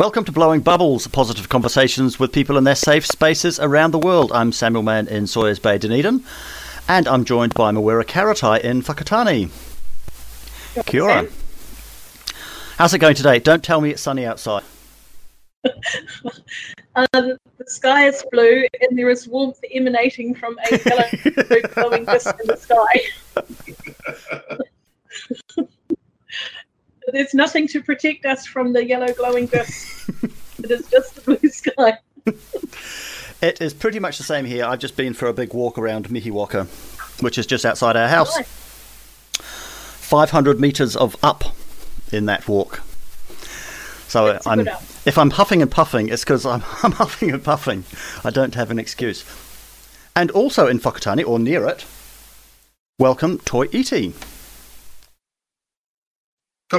Welcome to Blowing Bubbles, positive conversations with people in their safe spaces around the world. I'm Samuel Mann in Sawyers Bay, Dunedin, and I'm joined by Mawera Karatai in Whakatane. Kia ora. How's it going today? Don't tell me it's sunny outside. um, the sky is blue and there is warmth emanating from a yellow glowing disk in the sky. There's nothing to protect us from the yellow glowing disk. it is just the blue sky. it is pretty much the same here. I've just been for a big walk around Mihiwaka, which is just outside our house. Nice. 500 metres of up in that walk. So I'm, if I'm huffing and puffing, it's because I'm, I'm huffing and puffing. I don't have an excuse. And also in Whakatane, or near it, welcome Toi Iti.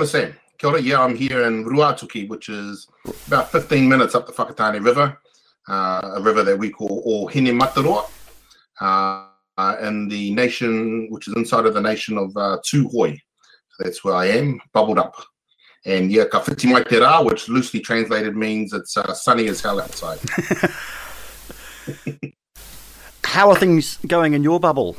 Sam. Kia ora. Yeah, I'm here in Ruatoki, which is about 15 minutes up the Whakatane River, uh, a river that we call O Hine Mataroa, uh, and the nation, which is inside of the nation of uh. So that's where I am, bubbled up. And yeah, ka whiti mai te rā, which loosely translated means it's uh, sunny as hell outside. How are things going in your bubble?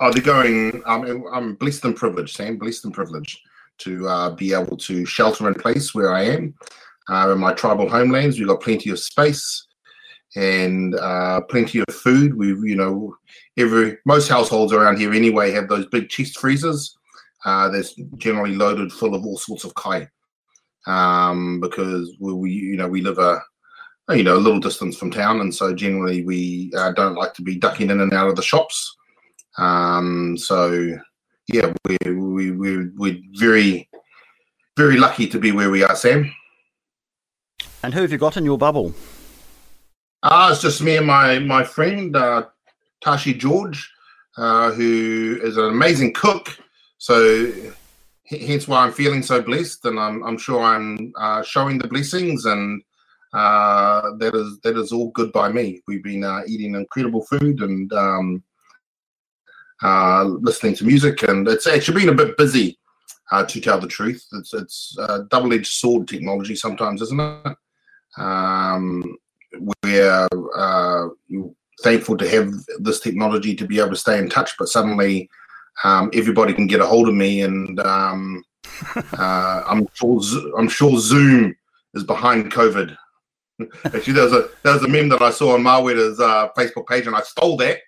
Oh, they're going. Um, I'm blessed and privileged, Sam. Blessed and privileged to uh, be able to shelter in place where I am. Uh, in my tribal homelands, we've got plenty of space and uh, plenty of food. We, you know, every most households around here anyway have those big chest freezers uh, that's generally loaded full of all sorts of kai, um, because we, we, you know, we live a you know a little distance from town, and so generally we uh, don't like to be ducking in and out of the shops. Um, so yeah, we're we, we're we're very very lucky to be where we are, Sam. And who have you got in your bubble? Ah, uh, it's just me and my my friend uh, Tashi George, uh, who is an amazing cook. So hence why I'm feeling so blessed, and I'm I'm sure I'm uh, showing the blessings, and uh, that is that is all good by me. We've been uh, eating incredible food, and um, uh, listening to music, and it's actually been a bit busy. Uh, to tell the truth, it's it's double-edged sword technology sometimes, isn't it? Um, we're uh, thankful to have this technology to be able to stay in touch, but suddenly um, everybody can get a hold of me, and um, uh, I'm sure I'm sure Zoom is behind COVID. Actually, there's a there's a meme that I saw on Mawera's uh, Facebook page, and I stole that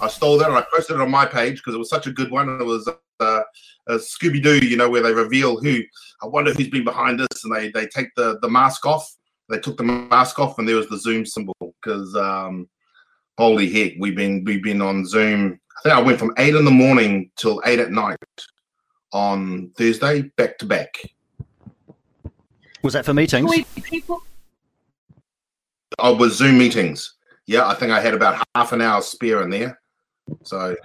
I stole that and I posted it on my page because it was such a good one. It was uh, a Scooby Doo, you know, where they reveal who. I wonder who's been behind this, and they they take the the mask off. They took the mask off, and there was the Zoom symbol. Because um, holy heck, we've been we've been on Zoom. I think I went from eight in the morning till eight at night on Thursday, back to back. Was that for meetings? People. Oh, was Zoom meetings yeah, I think I had about half an hour spare in there. So,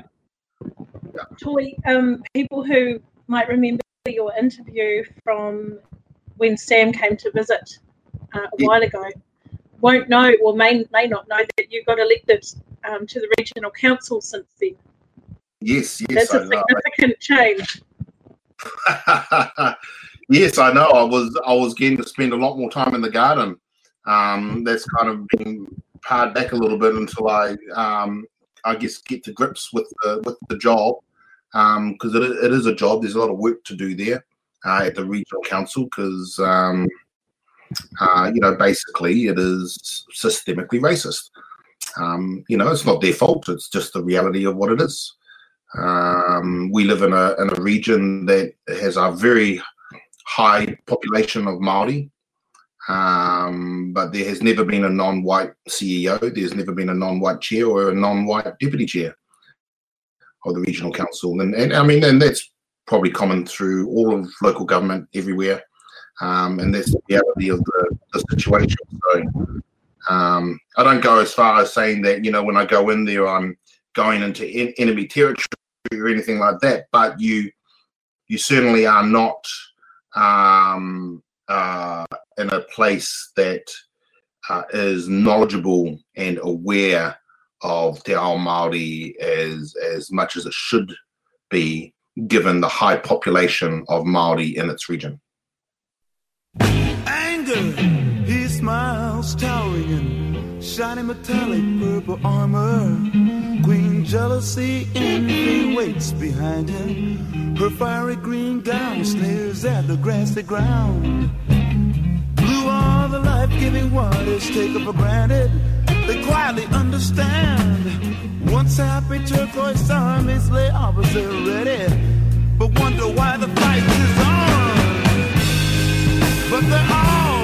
yeah. Toi, um, people who might remember your interview from when Sam came to visit uh, a yeah. while ago won't know or may, may not know that you got elected um, to the regional council since then. Yes, yes. That's a significant change. yes, I know. I was I was getting to spend a lot more time in the garden. Um, that's kind of been pared back a little bit until I, um, I guess, get to grips with the with the job because um, it, it is a job. There's a lot of work to do there uh, at the regional council because um, uh, you know basically it is systemically racist. Um, you know, it's not their fault. It's just the reality of what it is. Um, we live in a in a region that has a very high population of Maori, um, but there has never been a non-white CEO. There's never been a non-white chair or a non-white deputy chair of the regional council, and, and I mean, and that's probably common through all of local government everywhere, um, and that's the reality of the, the situation. So um, I don't go as far as saying that you know when I go in there, I'm going into in, enemy territory or anything like that, but you you certainly are not um, uh, in a place that uh, is knowledgeable and aware of Te Ao Māori as as much as it should be, given the high population of Māori in its region. Anger, he smiles, towering in shiny metallic purple armor. Queen jealousy, envy waits behind him. Her fiery green gown sneers at the grassy ground. Blue are the life-giving waters taken for granted. They quietly understand. Once happy turquoise armies lay opposite ready, but wonder why the fight is on. But they're all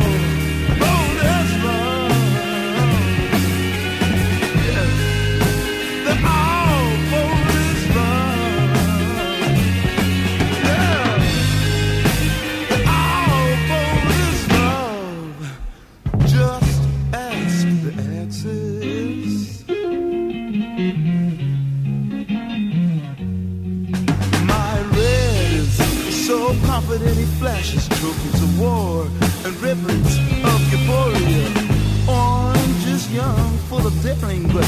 confident he flashes trophies of war and ribbons of euphoria. Orange is young, full of daring, but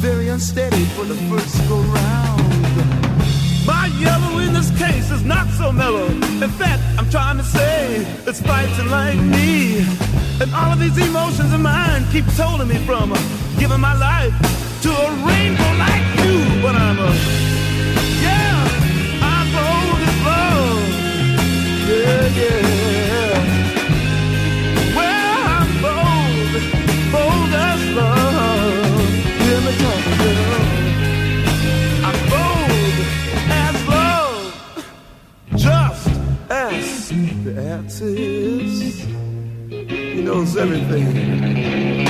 very unsteady for the first go round. My yellow in this case is not so mellow. In fact, I'm trying to say it's fighting like me. And all of these emotions of mine keep holding me from uh, giving my life to a rainbow like you. But I'm a, the answers. He knows everything.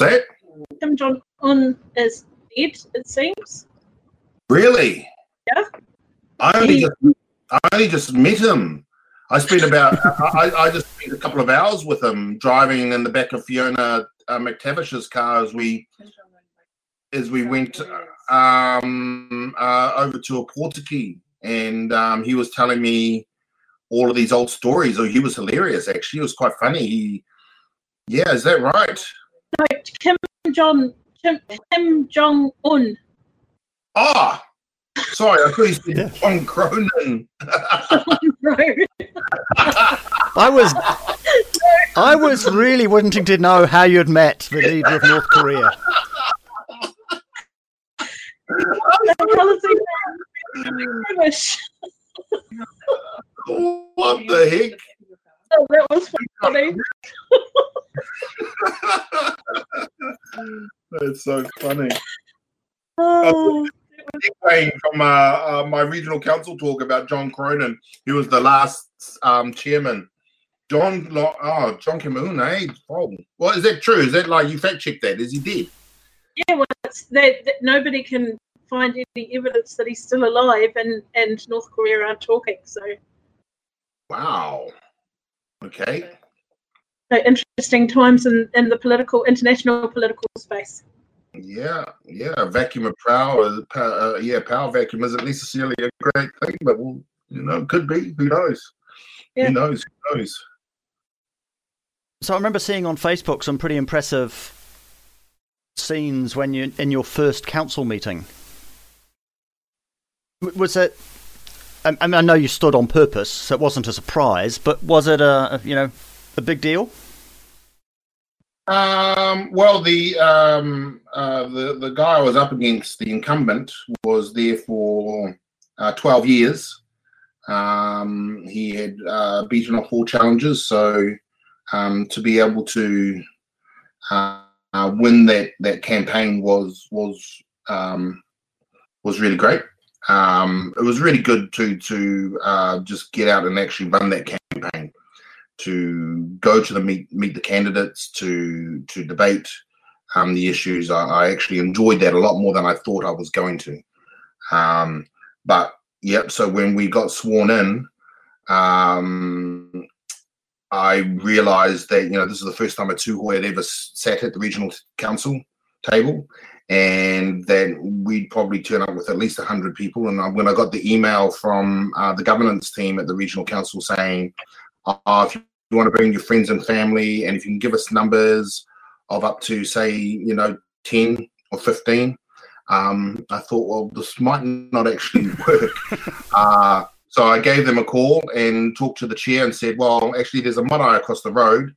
What's that? Kim Jong Un is dead. It seems. Really? Yeah. I only He- just, I only just met him. I spent about I, I just spent a couple of hours with him driving in the back of Fiona uh, McTavish's car as we as we went um, uh, over to a Portuguese, and um, he was telling me all of these old stories. Oh, he was hilarious. Actually, he was quite funny. He, yeah, is that right? No, Kim Jong Kim, Kim Jong Un. Ah, sorry, I thought you said John Cronin. I was, I was really wanting to know how you'd met the leader of North Korea. What the heck? Oh, that was funny. That's so funny. Oh, from uh, uh, my regional council talk about John Cronin, who was the last um, chairman. John, oh, John Kim Un, eh? Oh, well, is that true? Is that like you fact checked that? Is he dead? yeah, well, that, that nobody can find any evidence that he's still alive, and and North Korea aren't talking. So, Wow. Okay. so interesting times in in the political international political space. Yeah, yeah. A vacuum of power, uh, uh, yeah, power vacuum isn't necessarily a great thing, but well, you know, could be. Who knows? Yeah. Who knows? Who knows? So I remember seeing on Facebook some pretty impressive scenes when you in your first council meeting. Was it? I, mean, I know you stood on purpose, so it wasn't a surprise. But was it a, you know a big deal? Um, well, the um, uh, the the guy I was up against, the incumbent, was there for uh, twelve years. Um, he had uh, beaten off all challenges, so um, to be able to uh, win that that campaign was was um, was really great. Um, it was really good to to uh, just get out and actually run that campaign to go to the meet meet the candidates to to debate um, the issues. I, I actually enjoyed that a lot more than I thought I was going to. Um, but yep. So when we got sworn in, um, I realised that you know this is the first time a Tuhoe had ever sat at the regional council table, and that we'd probably turn up with at least hundred people. And when I got the email from uh, the governance team at the regional council saying, uh, if you want to bring your friends and family, and if you can give us numbers of up to say, you know, 10 or 15, um, I thought, well, this might not actually work. uh, so I gave them a call and talked to the chair and said, well, actually, there's a marae across the road,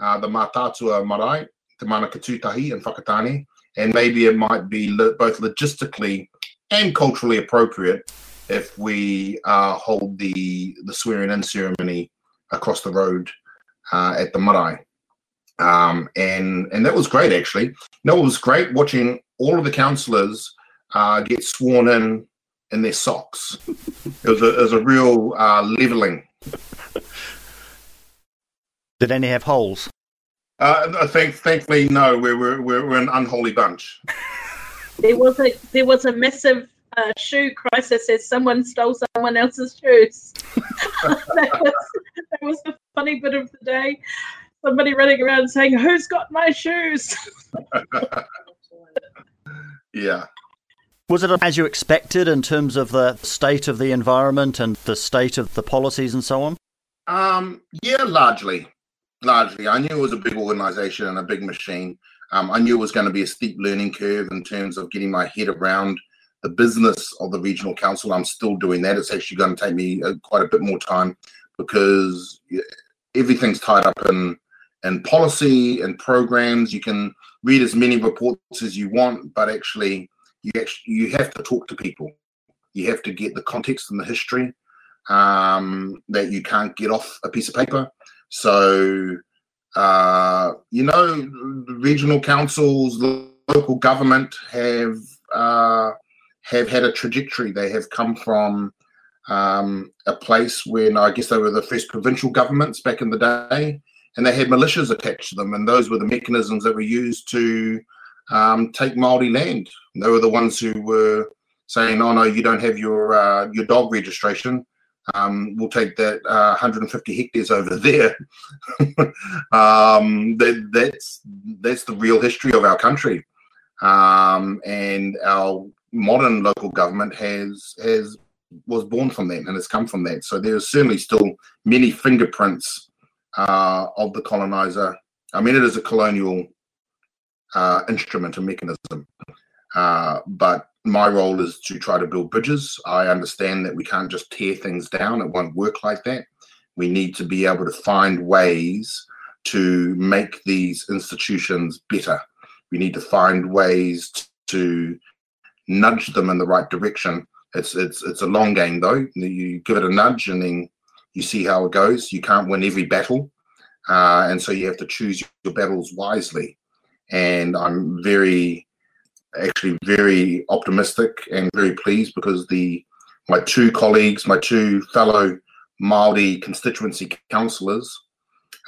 uh, the Matatua marae, Mānuka Tūtahi and Whakatane, and maybe it might be lo- both logistically and culturally appropriate if we uh, hold the the swearing in ceremony across the road uh, at the marae. Um, and and that was great actually. No, it was great watching all of the councillors uh, get sworn in in their socks. It was a, it was a real uh, leveling. Did any have holes? Uh, I think, thankfully, no. We're, we're we're we're an unholy bunch. There was a there was a massive uh, shoe crisis as someone stole someone else's shoes. that, was, that was the funny bit of the day. Somebody running around saying, "Who's got my shoes?" Yeah. Was it as you expected in terms of the state of the environment and the state of the policies and so on? Um, yeah, largely. Largely. I knew it was a big organization and a big machine. Um, I knew it was going to be a steep learning curve in terms of getting my head around the business of the regional council. I'm still doing that. It's actually going to take me uh, quite a bit more time because everything's tied up in in policy and programs. You can read as many reports as you want, but actually, you actually you have to talk to people. You have to get the context and the history um, that you can't get off a piece of paper. So, uh, you know, regional councils, local government have uh, have had a trajectory. They have come from um, a place when I guess they were the first provincial governments back in the day, and they had militias attached to them, and those were the mechanisms that were used to um, take Maori land. And they were the ones who were saying, "Oh no, you don't have your uh, your dog registration. Um, we'll take that uh, 150 hectares over there." um, that, that's that's the real history of our country, um, and our modern local government has has was born from that and has come from that. So there are certainly still many fingerprints uh, of the colonizer. I mean, it is a colonial uh, instrument and mechanism. Uh, but my role is to try to build bridges. I understand that we can't just tear things down, it won't work like that. We need to be able to find ways to make these institutions better. We need to find ways to nudge them in the right direction. It's it's it's a long game though. You give it a nudge and then you see how it goes. You can't win every battle, uh, and so you have to choose your battles wisely. And I'm very actually very optimistic and very pleased because the my two colleagues, my two fellow Maori constituency councillors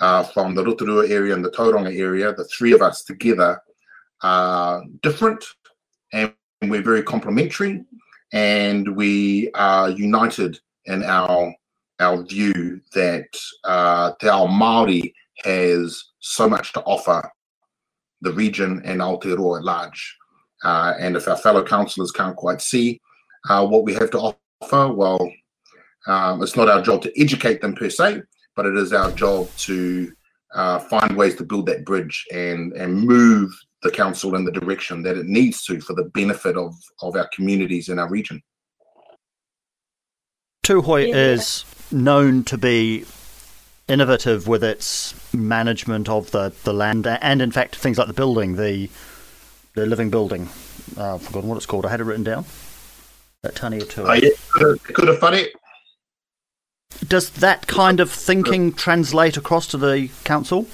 uh, from the Rotorua area and the Tauranga area, the three of us together are different and we're very complementary and we are united in our our view that uh, Te Ao Māori has so much to offer the region and Aotearoa at large. Uh, and if our fellow councillors can't quite see uh, what we have to offer, well, um, it's not our job to educate them per se, but it is our job to uh, find ways to build that bridge and and move the council in the direction that it needs to for the benefit of of our communities in our region. Tūhoe yeah. is known to be innovative with its management of the, the land and in fact things like the building, the the living building. Uh, I've forgotten what it's called. I had it written down. At Tāneatua. Oh, yeah. Could have funny. Does that kind of thinking translate across to the council?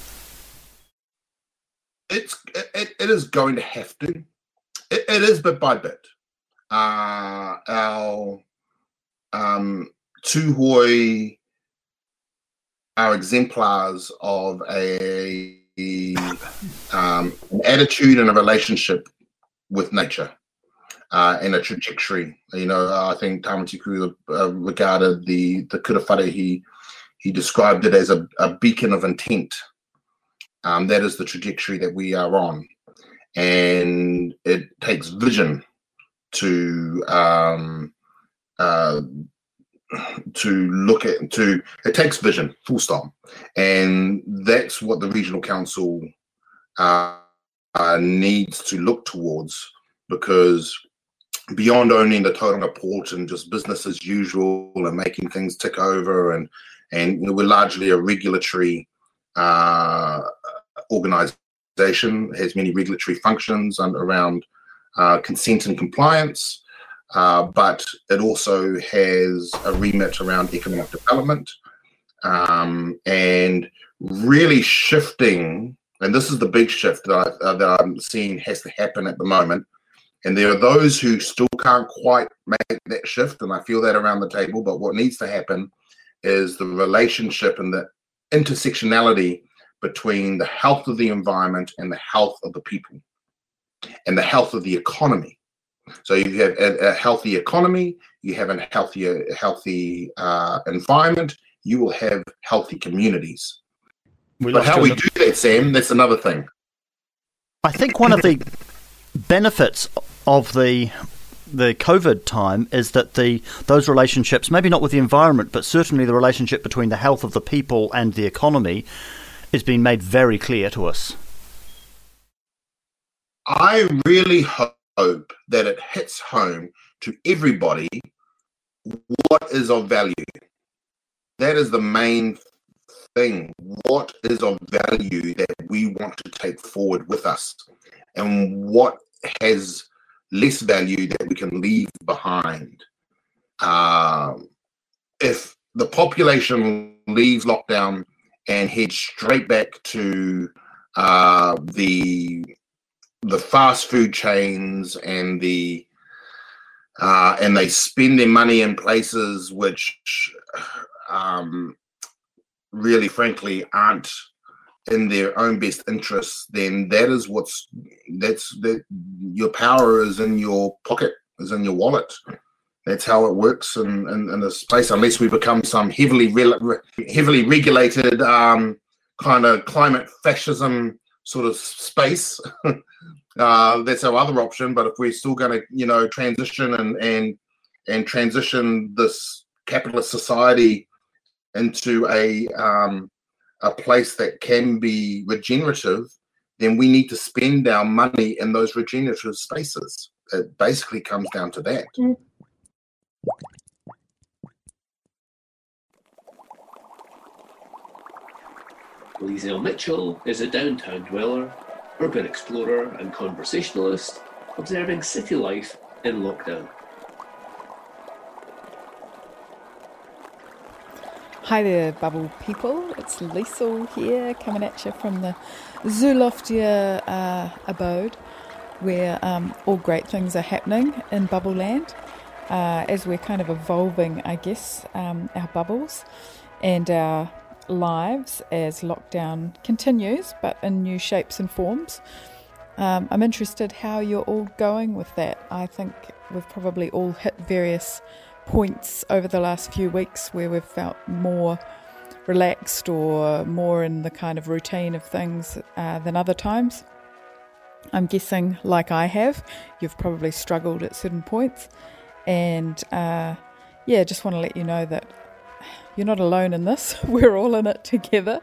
It's it, it is going to have to. it, it is bit by bit. Uh, our um, Tūhoe are exemplars of a um, an attitude and a relationship with nature uh, and a trajectory. You know, I think Tamati uh, regarded the the kura he he described it as a, a beacon of intent. Um, that is the trajectory that we are on, and it takes vision to um, uh, to look at to it takes vision full stop. And that's what the regional council uh, uh, needs to look towards because beyond owning the Tauranga port and just business as usual and making things tick over and and you know, we're largely a regulatory uh, organization has many regulatory functions and around uh, consent and compliance uh, but it also has a remit around economic development um, and really shifting. And this is the big shift that, I, uh, that I'm seeing has to happen at the moment. And there are those who still can't quite make that shift, and I feel that around the table. But what needs to happen is the relationship and the intersectionality between the health of the environment and the health of the people and the health of the economy so you have a, a healthy economy, you have a healthier, healthy uh, environment, you will have healthy communities. We but how we do that, Sam, that's another thing. I think one of the benefits of the the COVID time is that the those relationships, maybe not with the environment, but certainly the relationship between the health of the people and the economy, is being made very clear to us. I really hope hope that it hits home to everybody what is of value. That is the main thing. What is of value that we want to take forward with us? And what has less value that we can leave behind? Um, if the population leaves lockdown and heads straight back to uh, the the fast food chains and the uh, and they spend their money in places which, um, really, frankly, aren't in their own best interests, then that is what's that's that your power is in your pocket, is in your wallet. That's how it works in, in, in this place, unless we become some heavily re- heavily regulated um, kind of climate fascism sort of space. uh, that's our other option. But if we're still going to, you know, transition and and and transition this capitalist society into a um, a place that can be regenerative, then we need to spend our money in those regenerative spaces. It basically comes down to that. Mm. Liesel Mitchell is a downtown dweller, urban explorer, and conversationalist, observing city life in lockdown. Hi there, Bubble people. It's Liesel here, coming at you from the Zooloftia uh, abode, where um, all great things are happening in Bubble Land, uh, as we're kind of evolving, I guess, um, our bubbles and our lives as lockdown continues, but in new shapes and forms. Um, I'm interested how you're all going with that. I think we've probably all hit various points over the last few weeks where we've felt more relaxed or more in the kind of routine of things uh, than other times. I'm guessing, like I have, you've probably struggled at certain points. And uh, yeah, just want to let you know that you're not alone in this. We're all in it together.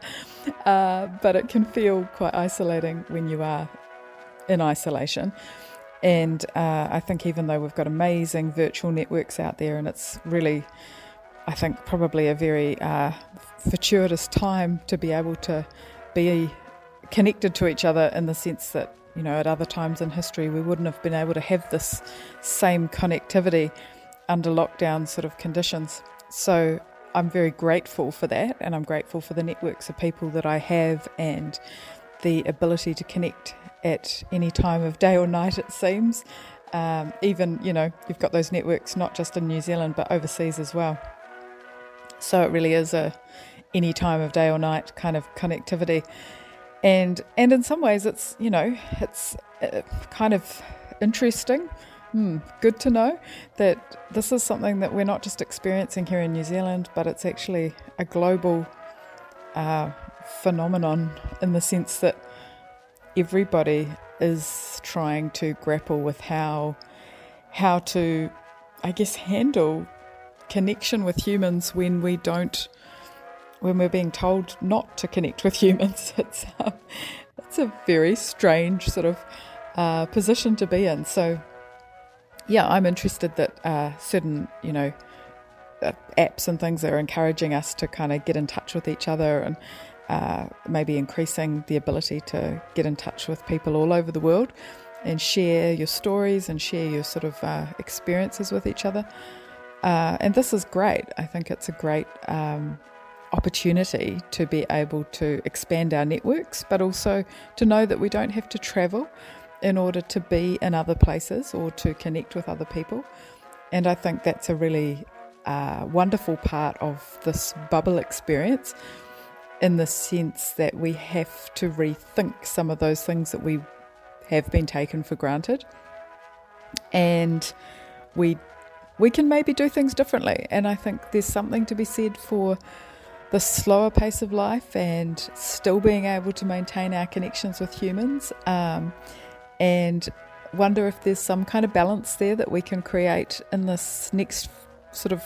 Uh, but it can feel quite isolating when you are in isolation. And uh, I think even though we've got amazing virtual networks out there, and it's really, I think, probably a very uh, fortuitous time to be able to be connected to each other in the sense that, you know, at other times in history, we wouldn't have been able to have this same connectivity under lockdown sort of conditions. So I'm very grateful for that, and I'm grateful for the networks of people that I have and the ability to connect at any time of day or night, it seems. Um, even, you know, you've got those networks not just in New Zealand but overseas as well. So it really is a any time of day or night kind of connectivity. And and in some ways it's, you know, it's uh, kind of interesting. Hmm, good to know that this is something that we're not just experiencing here in New Zealand, but it's actually a global uh, phenomenon in the sense that everybody is trying to grapple with how how to I guess handle connection with humans when we don't when we're being told not to connect with humans. It's um, it's a very strange sort of uh, position to be in. So yeah I'm interested that uh, certain you know uh, apps and things are encouraging us to kind of get in touch with each other and uh, maybe increasing the ability to get in touch with people all over the world and share your stories and share your sort of uh, experiences with each other. Uh, and this is great. I think it's a great um, opportunity to be able to expand our networks, but also to know that we don't have to travel in order to be in other places or to connect with other people. And I think that's a really uh, wonderful part of this bubble experience in the sense that we have to rethink some of those things that we have been taken for granted. And we we can maybe do things differently. And I think there's something to be said for the slower pace of life and still being able to maintain our connections with humans. Um, and wonder if there's some kind of balance there that we can create in this next sort of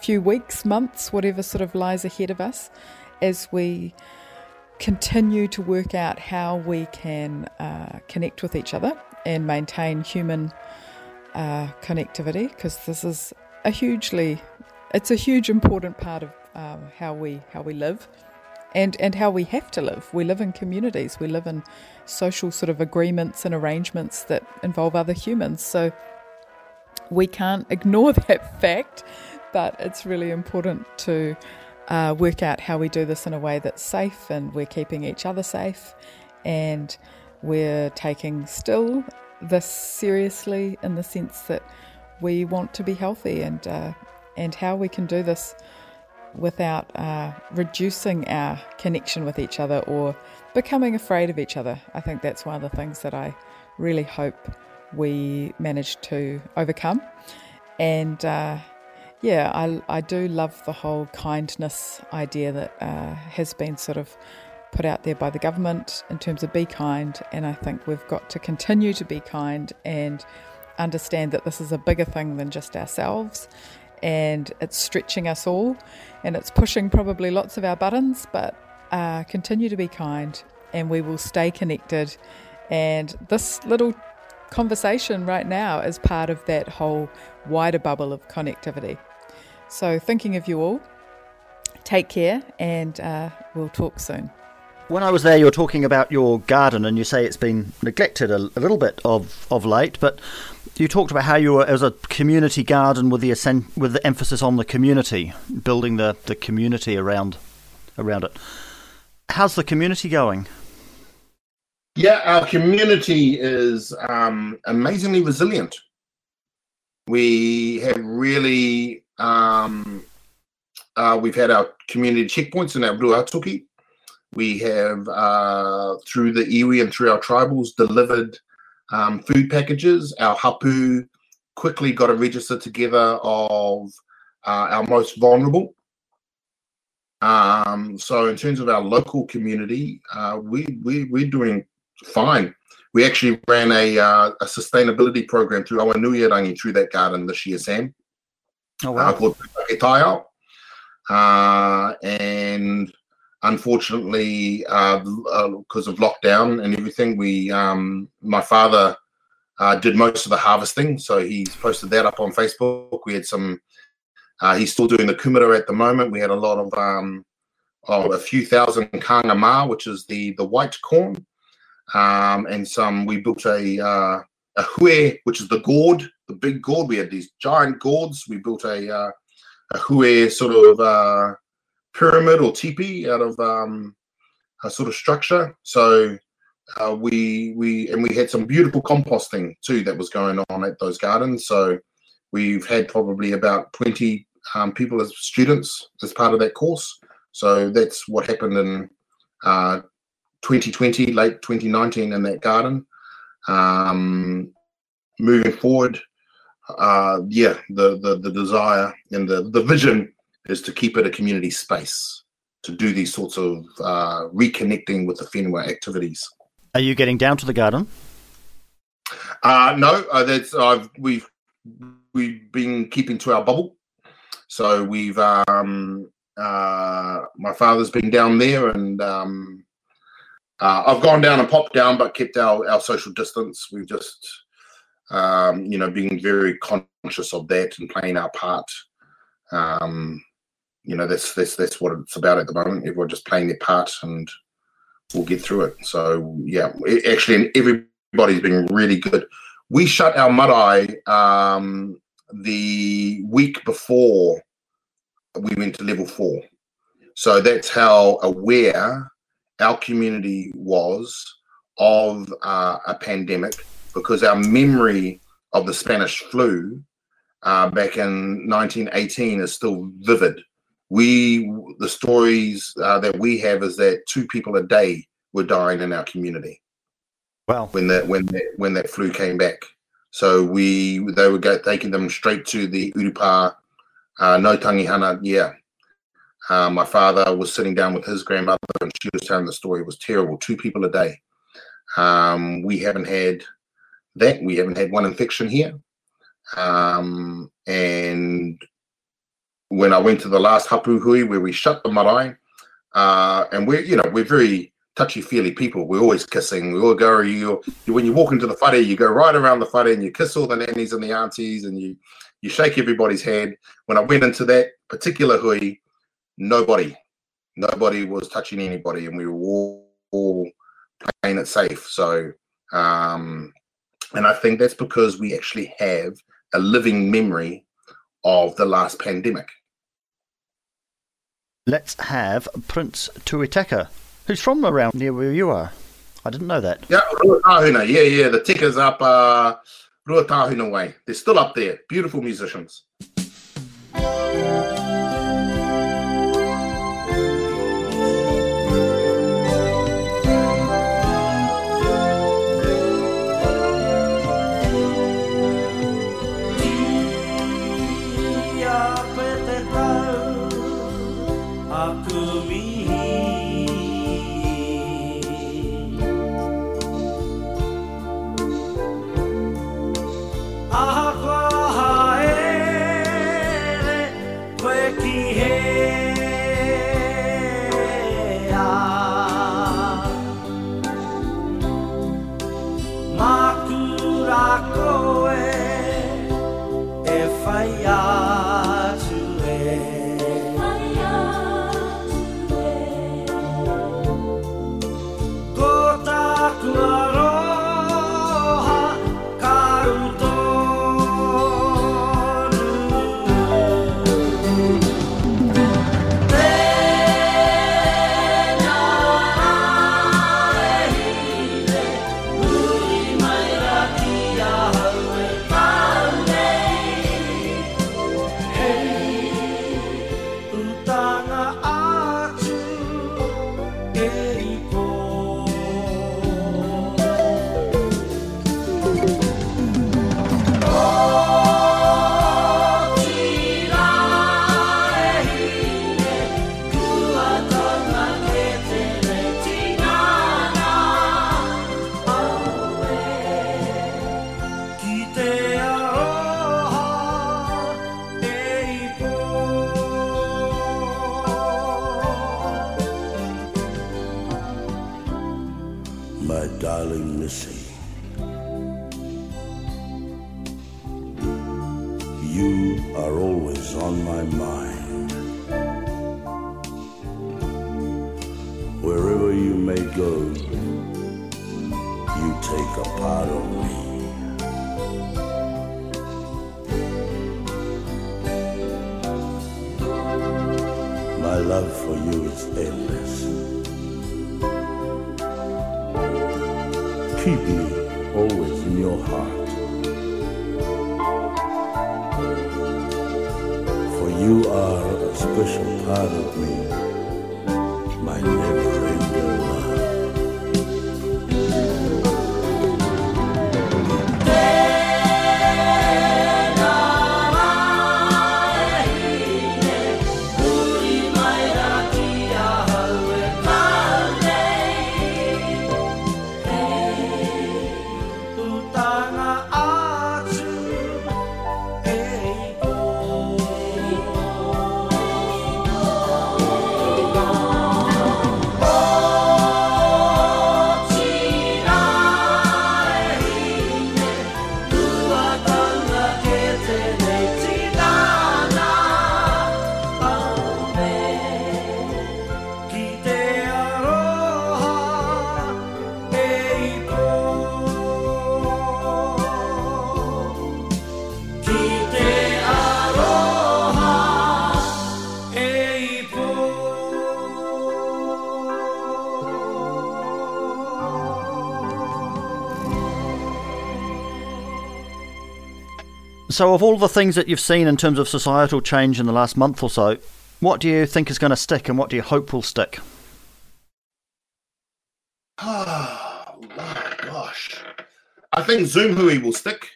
few weeks, months, whatever sort of lies ahead of us as we continue to work out how we can uh, connect with each other and maintain human uh, connectivity because this is a hugely it's a huge important part of um, how we how we live and and how we have to live. We live in communities. We live in social sort of agreements and arrangements that involve other humans. So we can't ignore that fact but it's really important to uh, work out how we do this in a way that's safe and we're keeping each other safe and we're taking still this seriously in the sense that we want to be healthy and uh, and how we can do this without uh, reducing our connection with each other or becoming afraid of each other. I think that's one of the things that I really hope we manage to overcome. And uh, yeah, I, I do love the whole kindness idea that uh, has been sort of put out there by the government in terms of be kind. And I think we've got to continue to be kind and understand that this is a bigger thing than just ourselves and it's stretching us all and it's pushing probably lots of our buttons, but uh, continue to be kind and we will stay connected. And this little conversation right now is part of that whole wider bubble of connectivity. So, thinking of you all, take care and uh, we'll talk soon. When I was there, you were talking about your garden, and you say it's been neglected a, a little bit of, of late. But you talked about how you were as a community garden with the with the emphasis on the community, building the, the community around around it. How's the community going? Yeah, our community is um, amazingly resilient. We have really um, uh, we've had our community checkpoints in our Ruatoki. We have uh, through the iwi and through our tribals delivered um, food packages. Our hapu quickly got a register together of uh, our most vulnerable. Um, so in terms of our local community, uh, we, we we're doing fine. We actually ran a uh, a sustainability program through Awanuirangi through that garden this year, Sam. Oh wow! Uh, called Taiao. Uh, and unfortunately, uh, because uh, of lockdown and everything, we um, my father uh, did most of the harvesting, so he's posted that up on Facebook. We had some. Uh, he's still doing the kumara at the moment. We had a lot of um, oh, a few thousand kanga ma, which is the the white corn, um, and some. We built a uh, a hue, which is the gourd, the big gourd. We had these giant gourds. We built a uh, a hue sort of uh, pyramid or teepee out of um, a sort of structure. So uh, we we and we had some beautiful composting too that was going on at those gardens. So we've had probably about twenty um, people as students as part of that course. So that's what happened in uh, 2020, late 2019 in that garden. Um, moving forward, uh, yeah, the, the the desire and the the vision is to keep it a community space to do these sorts of uh, reconnecting with the whenua activities. Are you getting down to the garden? Uh, no, uh, that's I've we've we've been keeping to our bubble. So we've um, uh, my father's been down there, and um, uh, I've gone down and popped down, but kept our, our social distance. We've just um, you know being very conscious of that and playing our part. Um, you know that's that's that's what it's about at the moment. Everyone just playing their part, and we'll get through it. So yeah, it, actually, everybody's been really good. We shut our marae um, the week before we went to level four. So that's how aware our community was of uh, a pandemic because our memory of the Spanish flu uh, back in 1918 is still vivid we the stories uh, that we have is that two people a day were dying in our community. Wow! When that when that when that flu came back, so we they were go, taking them straight to the Urupa uh, no tangihanga. Yeah, uh, my father was sitting down with his grandmother, and she was telling the story. It was terrible. Two people a day. Um, we haven't had that. We haven't had one infection here. Um, and when I went to the last hapu hui where we shut the marae, uh, and we're you know we're very touchy feely people. We're always kissing. We all go you, when you walk into the whare, you go right around the whare and you kiss all the nannies and the aunties and you you shake everybody's hand. When I went into that particular hui, nobody, nobody was touching anybody, and we were all, all playing it safe. So, um, and I think that's because we actually have a living memory of the last pandemic. Let's have Prince Tui Teka, who's from around near where you are. I didn't know that. Yeah, yeah, yeah. The ticker's up uh, Ruatahuna Way. They're still up there. Beautiful musicians. So, of all the things that you've seen in terms of societal change in the last month or so, what do you think is going to stick and what do you hope will stick? Oh my gosh. I think Zoom Hui will stick.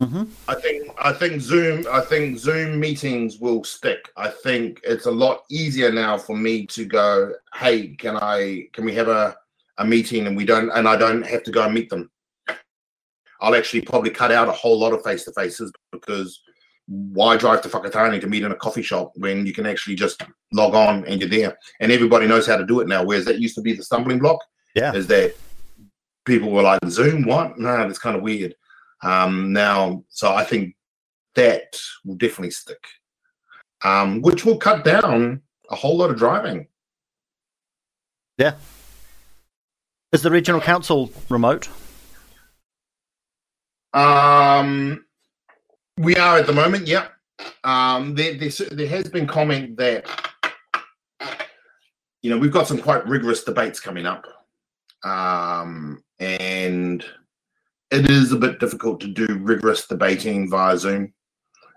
Mhm. I think I think Zoom I think Zoom meetings will stick. I think it's a lot easier now for me to go, hey, can I can we have a, a meeting and we don't and I don't have to go and meet them. I'll actually probably cut out a whole lot of face to faces because why drive to Whakatane to meet in a coffee shop when you can actually just log on and you're there and everybody knows how to do it now. Whereas that used to be the stumbling block Yeah. is that people were like, Zoom, what? No, that's kind of weird. Um, now, so I think that will definitely stick, um, which will cut down a whole lot of driving. Yeah. Is the regional council remote? Um, we are at the moment, yeah. Um, there, there, there has been comment that you know we've got some quite rigorous debates coming up, um, and it is a bit difficult to do rigorous debating via Zoom.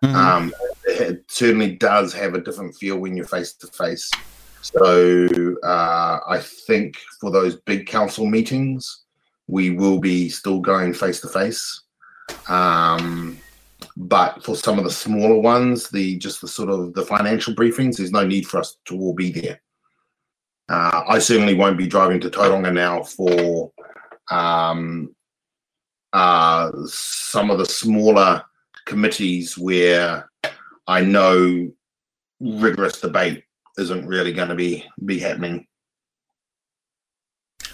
Mhm. Um, it certainly does have a different feel when you're face to face. So uh, I think for those big council meetings, we will be still going face to face. Um, But for some of the smaller ones, the just the sort of the financial briefings, there's no need for us to all be there. Uh, I certainly won't be driving to Tauranga now for um, uh, some of the smaller committees where I know rigorous debate isn't really going to be be happening.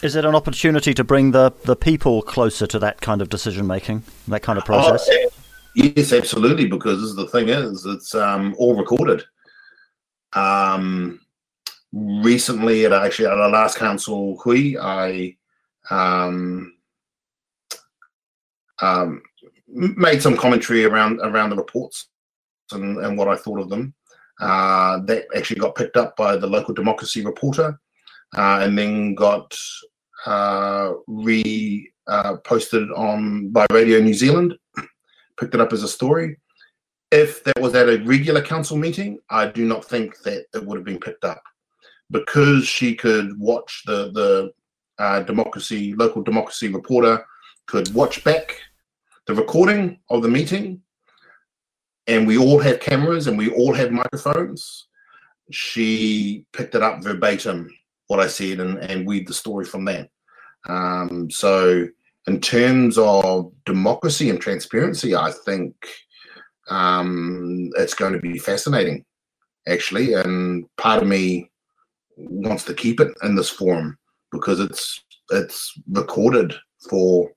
Is it an opportunity to bring the, the people closer to that kind of decision making, that kind of process? Oh, yes, absolutely. Because the thing is, it's um, all recorded. Um, recently, at actually at our last council hui, I um, um, made some commentary around around the reports and, and what I thought of them. Uh, that actually got picked up by the local democracy reporter, uh, and then got uh, re uh, on by Radio New Zealand. Picked it up as a story. If that was at a regular council meeting, I do not think that it would have been picked up because she could watch the the uh, democracy local democracy reporter could watch back the recording of the meeting and we all have cameras and we all have microphones she picked it up verbatim what i said and, and weaved the story from that um, so in terms of democracy and transparency i think um, it's going to be fascinating actually and part of me wants to keep it in this form because it's it's recorded for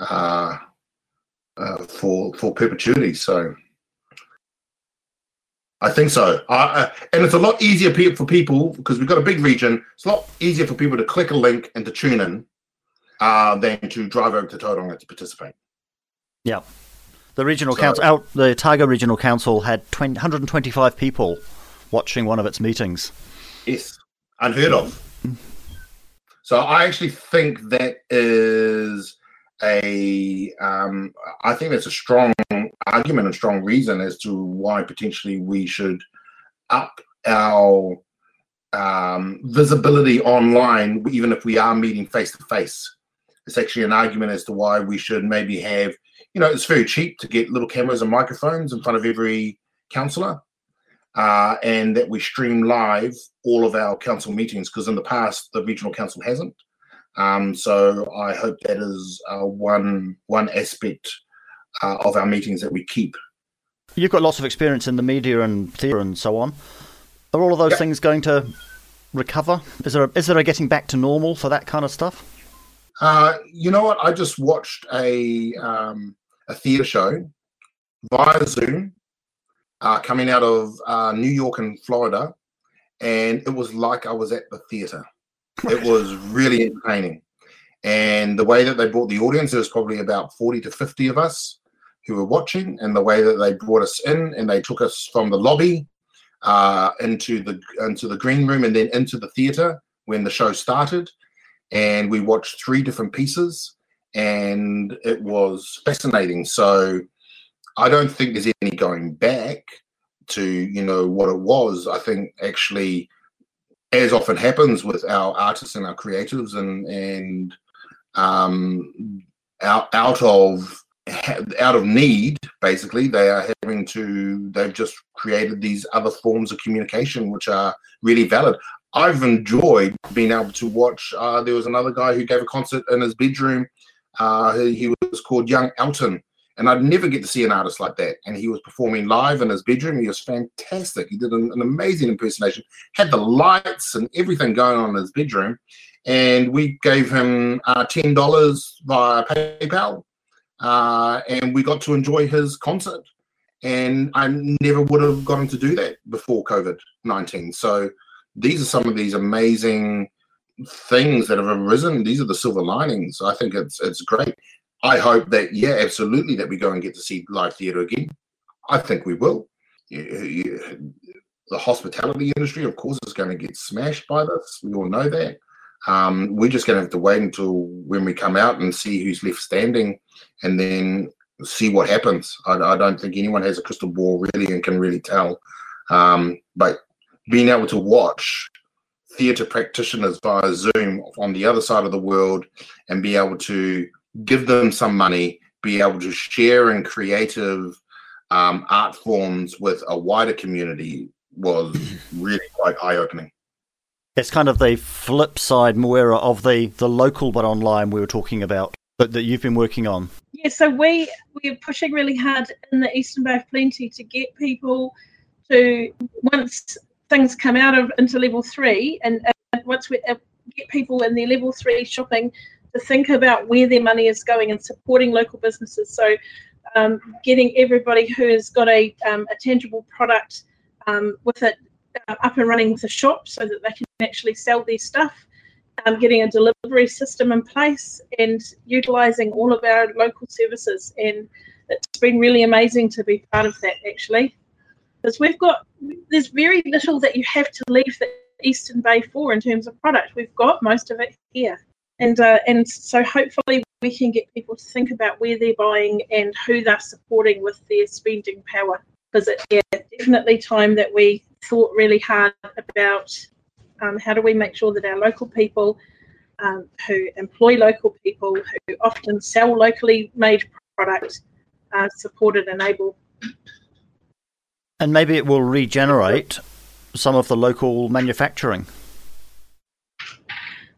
uh, uh, for for perpetuity. So I think so. Uh, uh, and it's a lot easier pe- for people because we've got a big region. It's a lot easier for people to click a link and to tune in uh, than to drive over to Tauranga to participate. Yeah. The regional So- council, Otago Regional Council had 20, 125 people watching one of its meetings. Yes, unheard of. So I actually think that is a, um, I think that's a strong argument and strong reason as to why potentially we should up our um, visibility online, even if we are meeting face to face. It's actually an argument as to why we should maybe have, you know, it's very cheap to get little cameras and microphones in front of every councillor uh, and that we stream live all of our council meetings because in the past the regional council hasn't. Um, so I hope that is uh, one one aspect uh, of our meetings that we keep. You've got lots of experience in the media and theatre and so on. Are all of those Yep. things going to recover? Is there a, is there a getting back to normal for that kind of stuff? Uh, you know what? I just watched a um, a theatre show via Zoom uh, coming out of uh, New York and Florida, and it was like I was at the theatre. It was really entertaining, and the way that they brought the audience, there was probably about forty to fifty of us who were watching, and the way that they brought us in, and they took us from the lobby uh, into the into the green room, and then into the theatre when the show started. And we watched three different pieces and it was fascinating. So i don't think there's any going back to you know what it was. I think actually as often happens with our artists and our creatives and and um out out of out of need basically they are having to they've just created these other forms of communication which are really valid I've enjoyed being able to watch. Uh, there was another guy who gave a concert in his bedroom. Uh, he, he was called Young Elton, and I'd never get to see an artist like that. And he was performing live in his bedroom. He was fantastic. He did an, an amazing impersonation. Had the lights and everything going on in his bedroom. And we gave him uh, ten dollars via PayPal, uh, and we got to enjoy his concert. And I never would have gotten to do that before COVID nineteen. So these are some of these amazing things that have arisen. These are the silver linings. I think it's it's great. I hope that yeah, absolutely, that we go and get to see live theatre again. I think we will. The hospitality industry, of course, is going to get smashed by this. We all know that. Um, we're just going to have to wait until when we come out and see who's left standing, and then see what happens. I, I don't think anyone has a crystal ball really and can really tell. Um, but being able to watch theatre practitioners via Zoom on the other side of the world and be able to give them some money, be able to share in creative um, art forms with a wider community was really quite eye opening. It's kind of the flip side, Mawera, of the, the local but online we were talking about that, that you've been working on. Yeah, so we we're pushing really hard in the Eastern Bay of Plenty to get people to once things come out of into level three, and once we uh, get people in their level three shopping to think about where their money is going and supporting local businesses. So, um, getting everybody who has got a, um, a tangible product um, with it uh, up and running with a shop so that they can actually sell their stuff. Um, getting a delivery system in place and utilizing all of our local services. And it's been really amazing to be part of that actually because we've got there's very little that you have to leave the Eastern Bay for in terms of product. We've got most of it here, and uh, and so hopefully we can get people to think about where they're buying and who they're supporting with their spending power. Because it's yeah, definitely time that we thought really hard about um, how do we make sure that our local people um, who employ local people who often sell locally made product are supported and able and maybe it will regenerate some of the local manufacturing.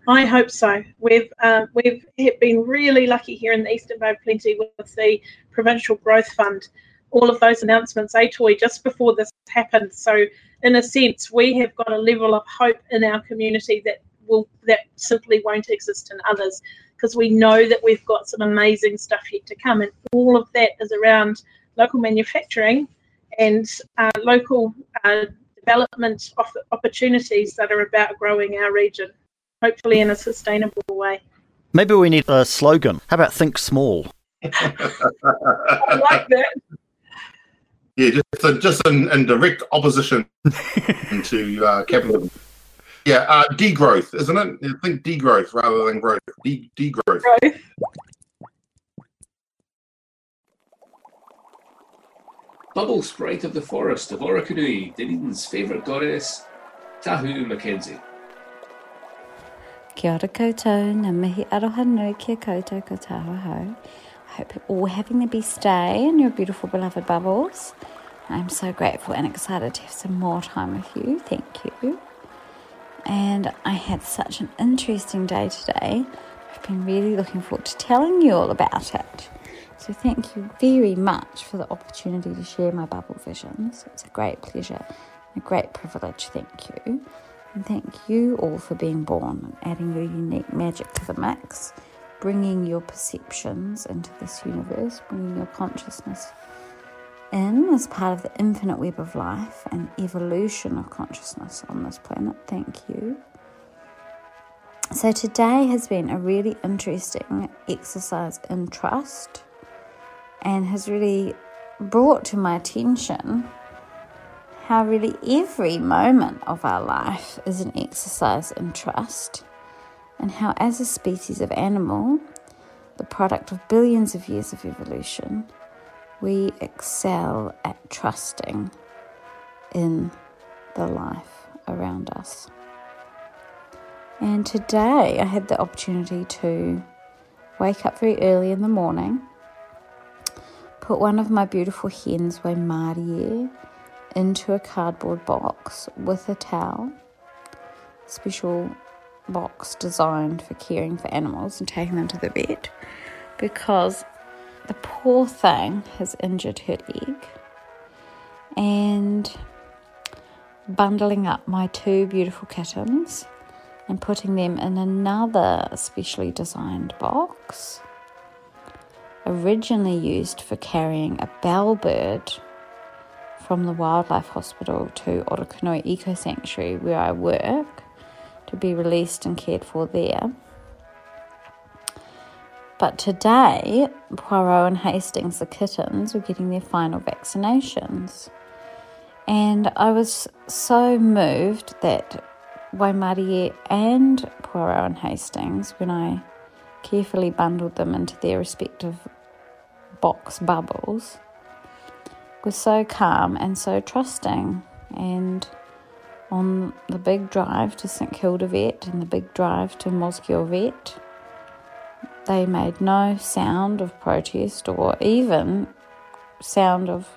I hope so. We've uh, we've been really lucky here in the Eastern Bay of Plenty with the Provincial Growth Fund. All of those announcements, ATOI, just before this happened. So, in a sense, we have got a level of hope in our community that will that simply won't exist in others, because we know that we've got some amazing stuff yet to come, and all of that is around local manufacturing and uh, local uh, development opportunities that are about growing our region, hopefully in a sustainable way. Maybe we need a slogan. How about think small? I like that. Yeah, just uh, just in, in, direct opposition to uh, capitalism. Yeah, uh, degrowth, isn't it? I think degrowth rather than growth. De- degrowth. Growth. Bubble Sprite of the Forest of Orokonui, Dunedin's favourite goddess, Tahu Mackenzie. Kia ora koutou, na mihi aroha nui kia koutou ko tāhau. I hope you're all having the best day in your beautiful beloved bubbles. I'm so grateful and excited to have some more time with you. Thank you. And I had such an interesting day today. I've been really looking forward to telling you all about it. So, thank you very much for the opportunity to share my bubble visions. It's a great pleasure, a great privilege. Thank you. And thank you all for being born and adding your unique magic to the mix, bringing your perceptions into this universe, bringing your consciousness in as part of the infinite web of life and evolution of consciousness on this planet. Thank you. So, today has been a really interesting exercise in trust and has really brought to my attention how really every moment of our life is an exercise in trust, and how, as a species of animal, the product of billions of years of evolution, we excel at trusting in the life around us. And today I had the opportunity to wake up very early in the morning put one of my beautiful hens, Waimarie, into a cardboard box with a towel, special box designed for caring for animals and taking them to the vet because the poor thing has injured her egg and bundling up my two beautiful kittens and putting them in another specially designed box originally used for carrying a bellbird from the Wildlife Hospital to Orokonui Eco Sanctuary, where I work, be released and cared for there. But today, Poirot and Hastings, the kittens, were getting their final vaccinations. And I was so moved that Waimarie and Poirot and Hastings, when I carefully bundled them into their respective box bubbles, were so calm and so trusting. And on the big drive to St Kilda Vet and the big drive to Mosgiel Vet, they made no sound of protest or even sound of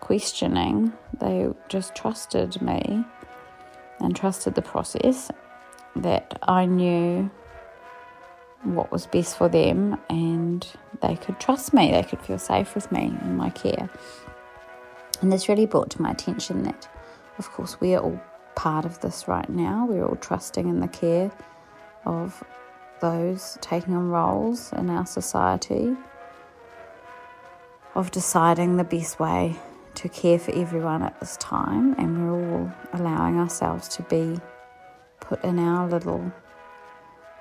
questioning. They just trusted me and trusted the process that I knew what was best for them and they could trust me, they could feel safe with me in my care. And this really brought to my attention that, of course, we are all part of this right now. We're all trusting in the care of those taking on roles in our society, of deciding the best way to care for everyone at this time, and we're all allowing ourselves to be put in our little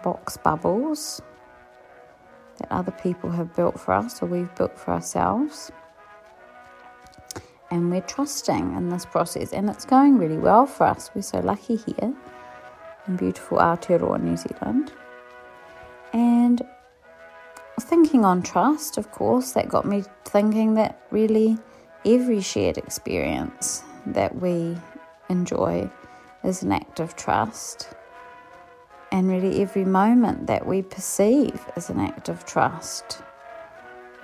box bubbles that other people have built for us or we've built for ourselves. And we're trusting in this process, and it's going really well for us. We're so lucky here in beautiful Aotearoa, New Zealand. And thinking on trust, of course, that got me thinking that really every shared experience that we enjoy is an act of trust. And really, every moment that we perceive is an act of trust.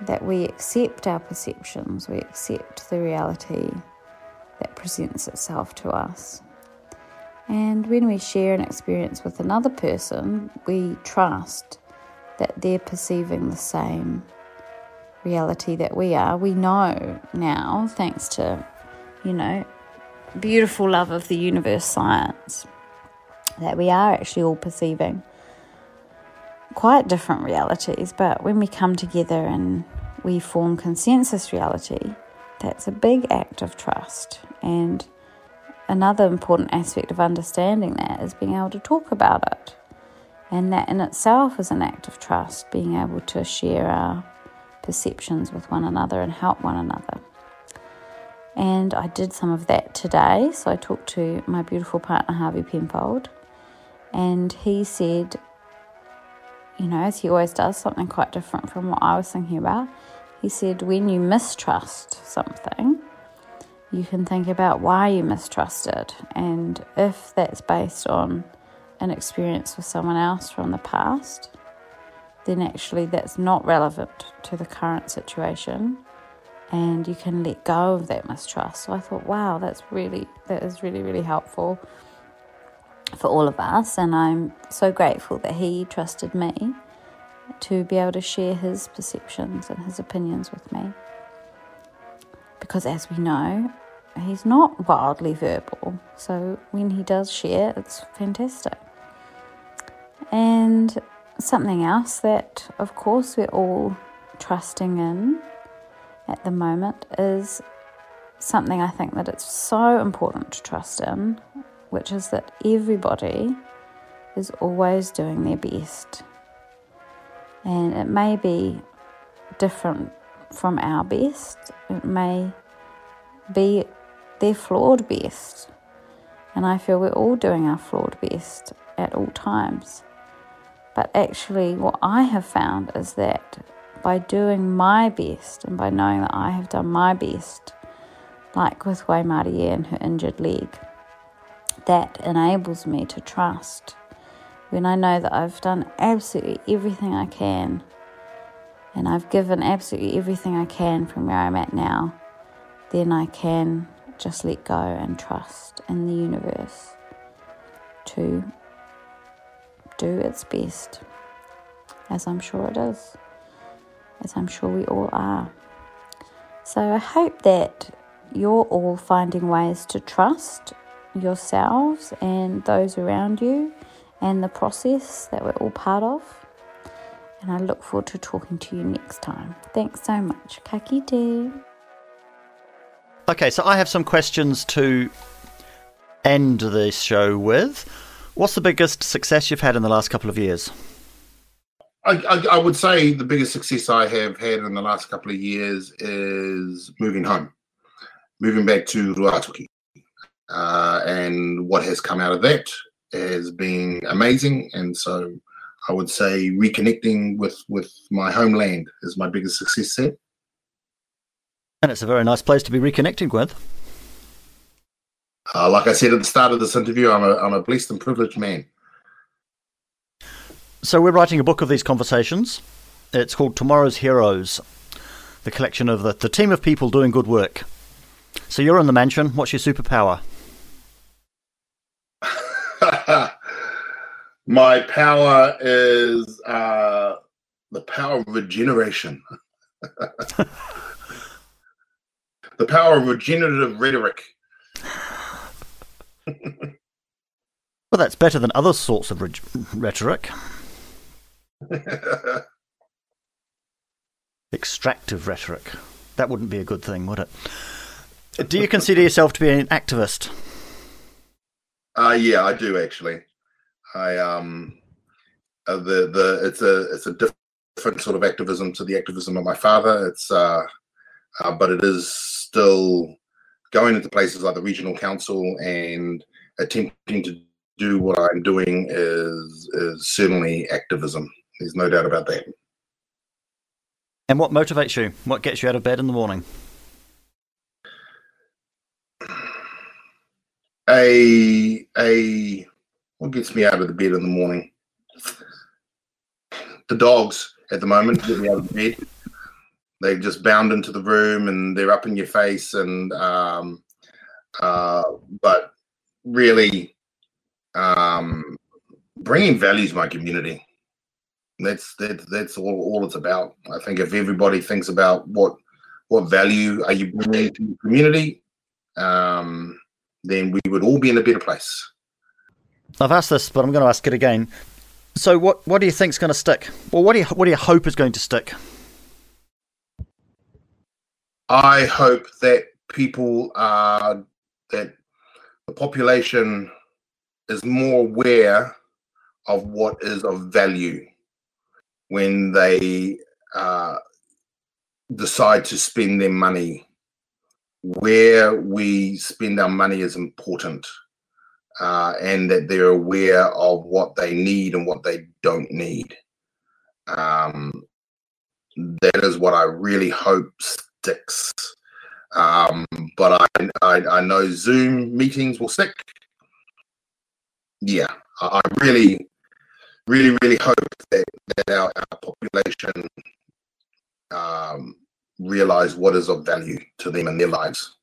That we accept our perceptions, we accept the reality that presents itself to us. And when we share an experience with another person, we trust that they're perceiving the same reality that we are. We know now, thanks to, you know, beautiful love of the universe science, that we are actually all perceiving quite different realities. But when we come together and we form consensus reality, that's a big act of trust. And another important aspect of understanding that is being able to talk about it. And that in itself is an act of trust, being able to share our perceptions with one another and help one another. And I did some of that today. So I talked to my beautiful partner, Harvey Penfold, and he said, you know, as he always does, something quite different from what I was thinking about. He said, when you mistrust something, you can think about why you mistrusted, and if that's based on an experience with someone else from the past, then actually that's not relevant to the current situation and you can let go of that mistrust. So I thought, wow, that's really that is really really helpful for all of us and I'm so grateful that he trusted me to be able to share his perceptions and his opinions with me. Because as we know, he's not wildly verbal. So when he does share, it's fantastic. And something else that, of course, we're all trusting in at the moment is something I think that it's so important to trust in, which is that everybody is always doing their best. And it may be different from our best, it may be their flawed best. And I feel we're all doing our flawed best at all times. But actually, what I have found is that by doing my best and by knowing that I have done my best, like with Waimarie and her injured leg, that enables me to trust. When I know that I've done absolutely everything I can and I've given absolutely everything I can from where I'm at now, then I can just let go and trust in the universe to do its best, as I'm sure it is, as I'm sure we all are. So I hope that you're all finding ways to trust yourselves and those around you and the process that we're all part of. And I look forward to talking to you next time. Thanks so much. Ka kite. Okay, so I have some questions to end the show with. What's the biggest success you've had in the last couple of years? I, I, I, would say the biggest success I have had in the last couple of years is moving home, moving back to Ruatoki. Uh, and what has come out of that has been amazing, and so I would say reconnecting with with my homeland is my biggest success there. And it's a very nice place to be reconnecting with. Uh, like I said at the start of this interview, I'm a I'm a blessed and privileged man. So we're writing a book of these conversations. It's called Tomorrow's Heroes, the collection of the, the team of people doing good work. So you're in the mansion. What's your superpower? My power is uh, the power of regeneration. the power of regenerative rhetoric. well, that's better than other sorts of re- rhetoric. Extractive rhetoric. That wouldn't be a good thing, would it? Do you consider yourself to be an activist? Uh, yeah, I do actually. I um, uh, the the it's a it's a different sort of activism to the activism of my father. It's uh, uh, but it is still going into places like the regional council and attempting to do what I'm doing is is certainly activism. There's no doubt about that. And what motivates you? What gets you out of bed in the morning? A a what gets me out of the bed in the morning? The dogs at the moment get me out of bed. They've just bound into the room and they're up in your face and um, uh, but really um, bringing value to my community. That's that's that's all, all it's about. I think if everybody thinks about what what value are you bringing to the community, um, then we would all be in a better place. I've asked this, but I'm going to ask it again. So, what what do you think is going to stick? Well, what do you what do you hope is going to stick? I hope that people are that the population is more aware of what is of value when they uh, decide to spend their money. Where we spend our money is important, uh, and that they're aware of what they need and what they don't need. Um, that is what I really hope sticks. Um, but I, I, I know Zoom meetings will stick. Yeah, I really really, really hope that, that our, our population um, realize what is of value to them in their lives.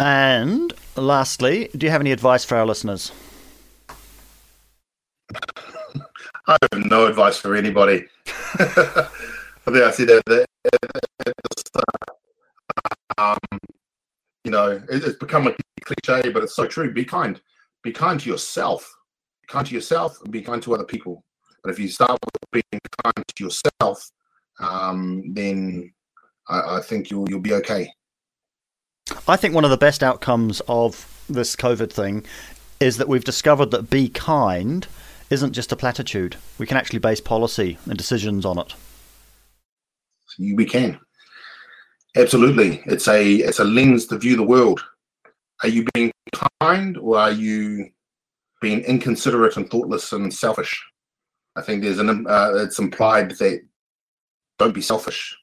And lastly, do you have any advice for our listeners? I have no advice for anybody. I think I said that at the start. Um, you know, it's become a cliche, but it's so true. Be kind. Be kind to yourself Be kind to yourself and be kind to other people. But if you start with being kind to yourself, um, then I, I think you'll you'll be okay. I think one of the best outcomes of this COVID thing is that we've discovered that be kind isn't just a platitude. We can actually base policy and decisions on it. We can. Absolutely. It's a it's a lens to view the world. Are you being kind or are you being inconsiderate and thoughtless and selfish. I think there's an uh, it's implied that don't be selfish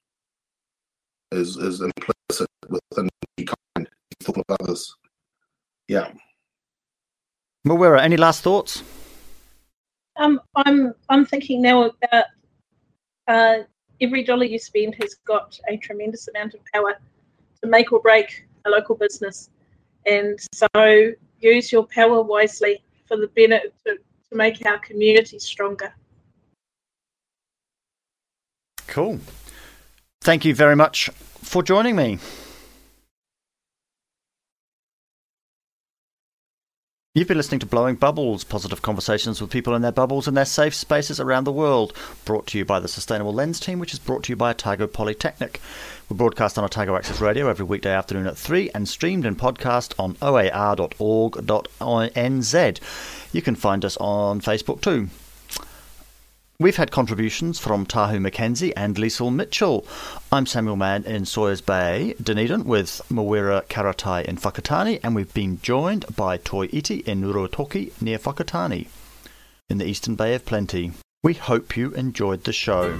is is implicit within be kind, thought of others. Yeah. Mawera, any last thoughts? Um, I'm I'm thinking now about uh, every dollar you spend has got a tremendous amount of power to make or break a local business, and so use your power wisely for the benefit to, to make our community stronger. Cool. Thank you very much for joining me. You've been listening to Blowing Bubbles, positive conversations with people in their bubbles and their safe spaces around the world. Brought to you by the Sustainable Lens team, which is brought to you by Otago Polytechnic. We broadcast on Otago Access Radio every weekday afternoon at 3 and streamed in podcast on oar.org.nz. You can find us on Facebook too. We've had contributions from Tahu McKenzie and Liesl Mitchell. I'm Samuel Mann in Sawyers Bay, Dunedin, with Mawera Karatai in Whakatane, and we've been joined by Toi Iti in Ruatoki near Whakatane in the Eastern Bay of Plenty. We hope you enjoyed the show.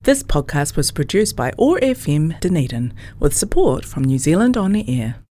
This podcast was produced by ORFM Dunedin with support from New Zealand On the Air.